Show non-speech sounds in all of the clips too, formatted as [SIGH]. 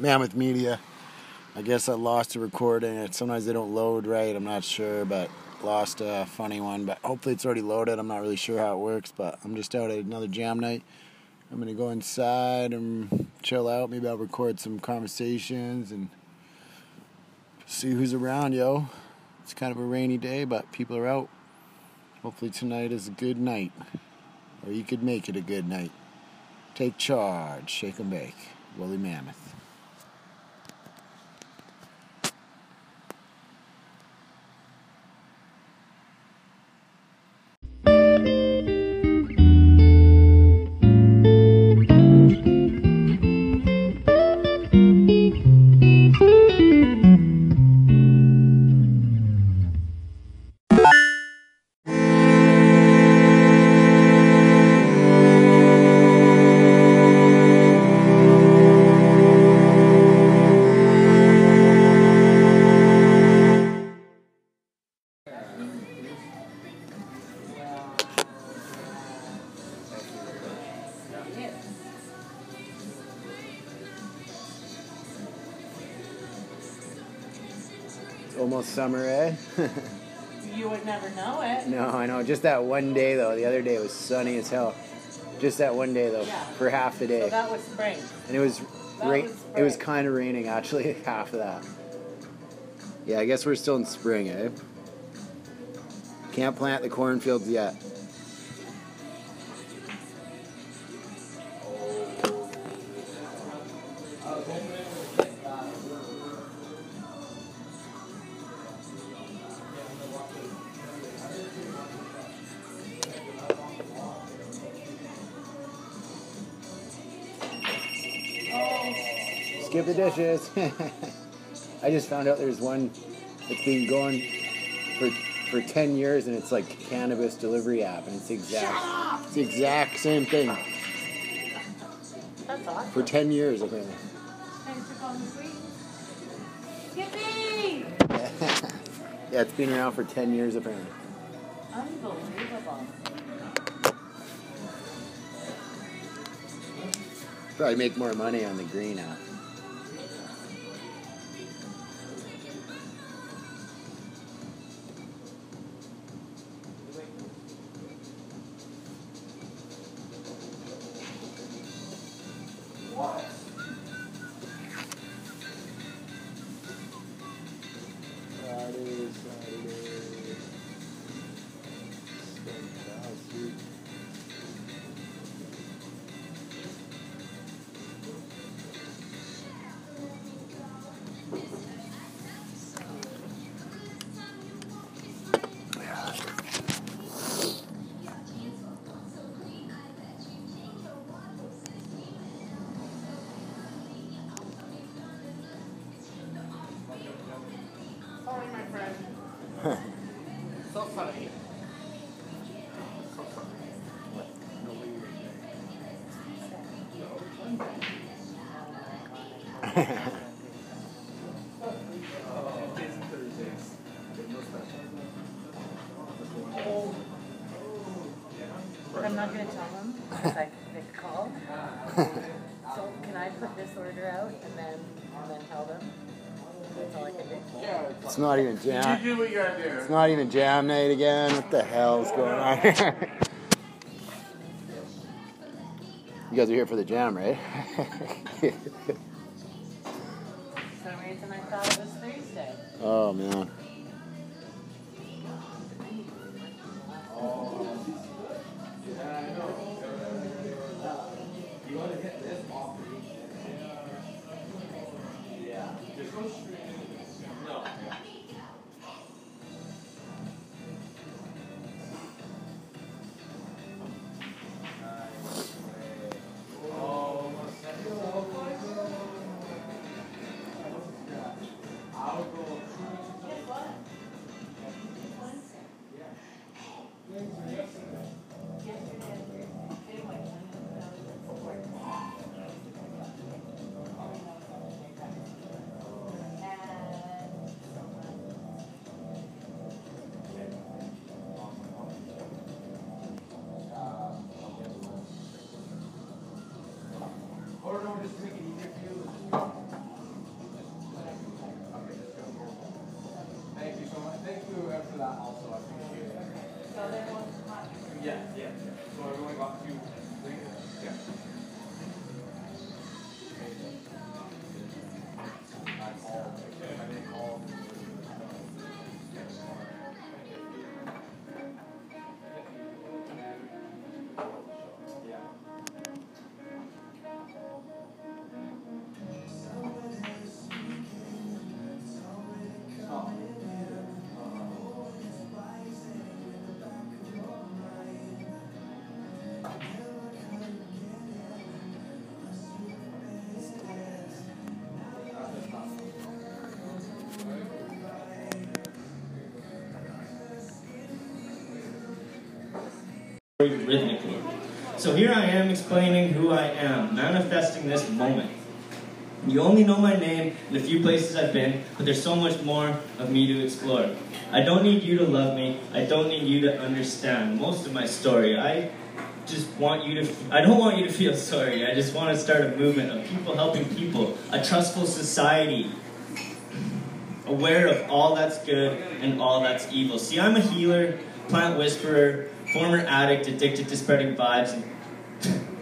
Mammoth Media. I guess I lost a recording. Sometimes they don't load right. I'm not sure, but lost a funny one. But hopefully it's already loaded. I'm not really sure how it works, but I'm just out at another jam night. I'm gonna go inside and chill out. Maybe I'll record some conversations and see who's around, yo. It's kind of a rainy day, but people are out. Hopefully tonight is a good night, or you could make it a good night. Take charge, shake and bake. Woolly Mammoth. Summer, eh? [LAUGHS] You would never know it. no, I know. Just that one day, though. The other day was sunny as hell. Just that one day, though, Yeah. for half the day. So that was spring. and it was that rain. was it was kind of raining, actually, [LAUGHS] half of that. Yeah, I guess we're still in spring, eh? Can't plant the cornfields yet. Skip the dishes. [LAUGHS] I just found out there's one that's been going for for ten years, and it's like cannabis delivery app, and it's exact it's the exact same thing That's awesome. for ten years apparently. Thanks for calling. Yippee! [LAUGHS] yeah, it's been around for ten years apparently. Unbelievable. Probably make more money on the green app. Sorry, my friend. [LAUGHS] so sorry. So. But I'm not going to tell them because I they called. [LAUGHS] So can I put this order out and then and then tell them? That's all I can do. It's not even jam. You do what you gotta do. It's not even jam night again. What the hell's going on here? you guys are here for the jam, right? For [LAUGHS] some reason I thought it was Thursday. oh man. Rhythmically. So here I am explaining who I am, manifesting this moment. You only know my name and a few places I've been, but there's so much more of me to explore. I don't need you to love me. I don't need you to understand most of my story. I just want you to, I don't want you to feel sorry. I just want to start a movement of people helping people, a trustful society, aware of all that's good and all that's evil. See, I'm a healer, plant whisperer, former addict addicted to spreading vibes and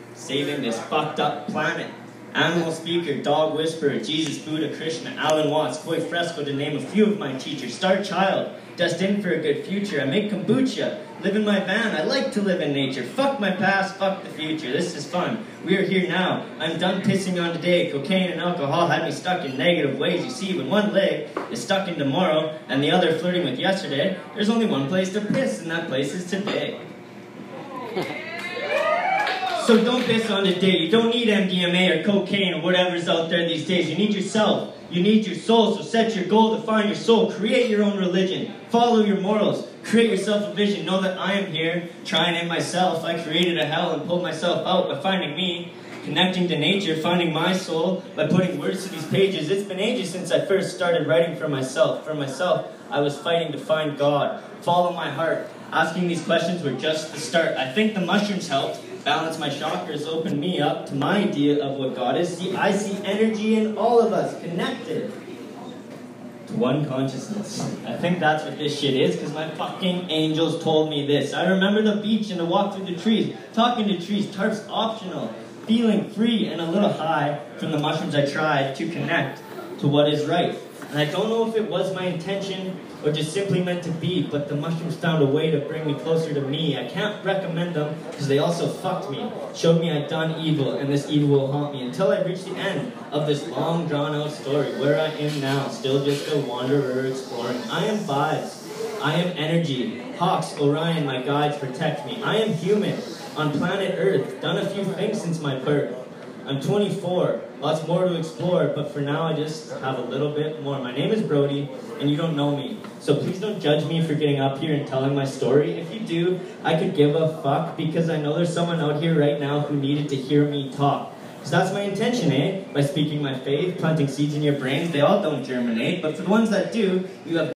[LAUGHS] saving this fucked up planet. Animal speaker, dog whisperer, Jesus, Buddha, Krishna, Alan Watts, Koi Fresco to name a few of my teachers. Star child, destined for a good future. I make kombucha, live in my van. I like to live in nature. Fuck my past, fuck the future. This is fun. We are here now. I'm done pissing on today. Cocaine and alcohol had me stuck in negative ways. You see, when one leg is stuck in tomorrow and the other flirting with yesterday, there's only one place to piss, and that place is today. [LAUGHS] So don't piss on the day. You don't need MDMA or cocaine or whatever's out there these days. You need yourself. You need your soul. So set your goal to find your soul. Create your own religion. Follow your morals. Create yourself a vision. Know that I am here trying in myself. I created a hell and pulled myself out by finding me. Connecting to nature, finding my soul by putting words to these pages. It's been ages since I first started writing for myself. For myself, I was fighting to find God. Follow my heart. Asking these questions were just the start. I think the mushrooms helped balance my chakras, open me up to my idea of what God is. See, I see energy in all of us, connected to one consciousness. I think that's what this shit is, because my fucking angels told me this. I remember the beach and the walk through the trees, talking to trees, tarps optional, feeling free and a little high from the mushrooms I tried to connect to what is right. And I don't know if it was my intention or just simply meant to be, but the mushrooms found a way to bring me closer to me. I can't recommend them because they also fucked me, showed me I'd done evil, and this evil will haunt me until I reach the end of this long drawn out story where I am now, still just a wanderer exploring. I am vibes. I am energy. Hawks, Orion, my guides protect me. I am human on planet Earth, done a few things since my birth. I'm 24, lots more to explore, but for now I just have a little bit more. My name is Brody, and you don't know me. So please don't judge me for getting up here and telling my story. If you do, I could give a fuck because I know there's someone out here right now who needed to hear me talk. So that's my intention, eh? By speaking my faith, planting seeds in your brains, they all don't germinate, but for the ones that do, you have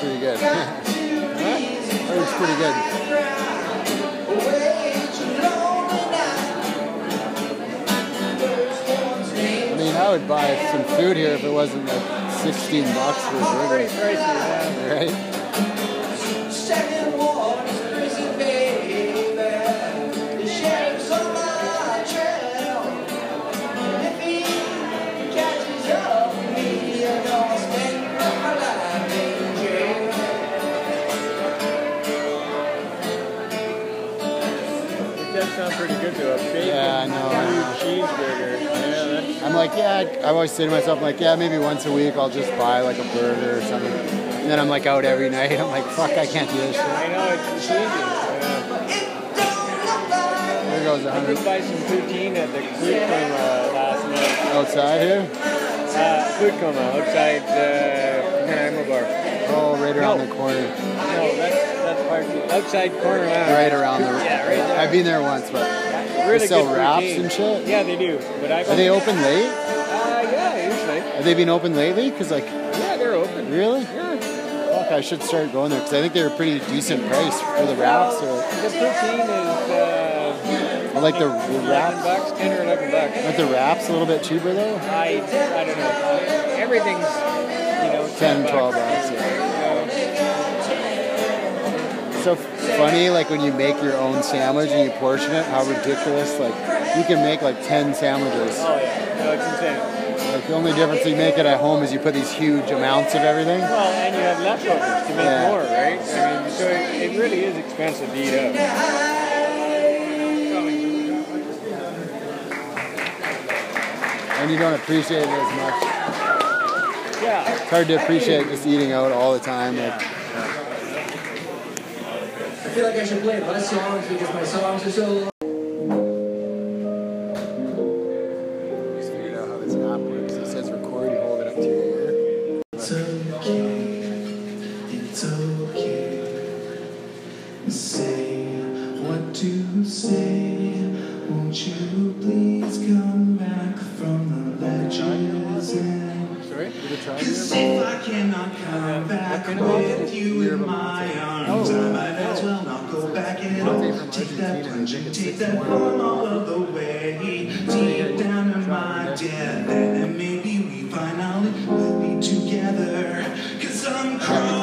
pretty good. [LAUGHS] that looks pretty good. I mean, I would buy some food here if it wasn't like 16 bucks for a burger. Right? Pretty good though. A bacon Yeah, I know, know. cheeseburger. Yeah, I'm like, yeah, I always say to myself, I'm like, yeah, maybe once a week I'll just buy like a burger or something. And then I'm like out every night. [LAUGHS] I'm like, fuck, I can't do this shit. I know it's cheesy. Yeah. It don't look like There goes a I did hundred buy some poutine at the food coma last night. outside here. Uh, food coma outside the Panorama Bar. Oh, right around No. the corner. No, that's outside corner lounge. Right around the. Yeah, right there. I've been there once, but Really they sell wraps and shit. Yeah, they do. But I Are they open late? Uh, yeah, usually. Have they been open lately? Cause like, Yeah, they're open. really? Yeah. Fuck, I should start going there because I think they're a pretty decent price for the wraps. Or The poutine is uh, I like the wraps. bucks, ten or eleven bucks. Aren't the wraps a little bit cheaper though? I, I don't know. Everything's, you know, 10, 10 12 bucks, So funny, like when you make your own sandwich and you portion it, how ridiculous! Like you can make like ten sandwiches. Oh yeah, no, it's insane. Like the only difference you make it at home is you put these huge amounts of everything. Well, and you have leftovers to make Yeah. more, right? I mean, so it, it really is expensive to eat out. and you don't appreciate it as much. Yeah. It's hard to appreciate just eating out all the time. Like, I feel like I should play less songs because my songs are so long. just figured out how this app works. It says record, you hold it up to your ear. It's okay, it's okay. Say what to say. Won't you please come back from the ledges right? Did If I cannot come back with you in my arms, I might as well not go back at all. Take that plunge and take that fall all of the way. Deep down in my death, and maybe we finally will be together. Cause I'm crying.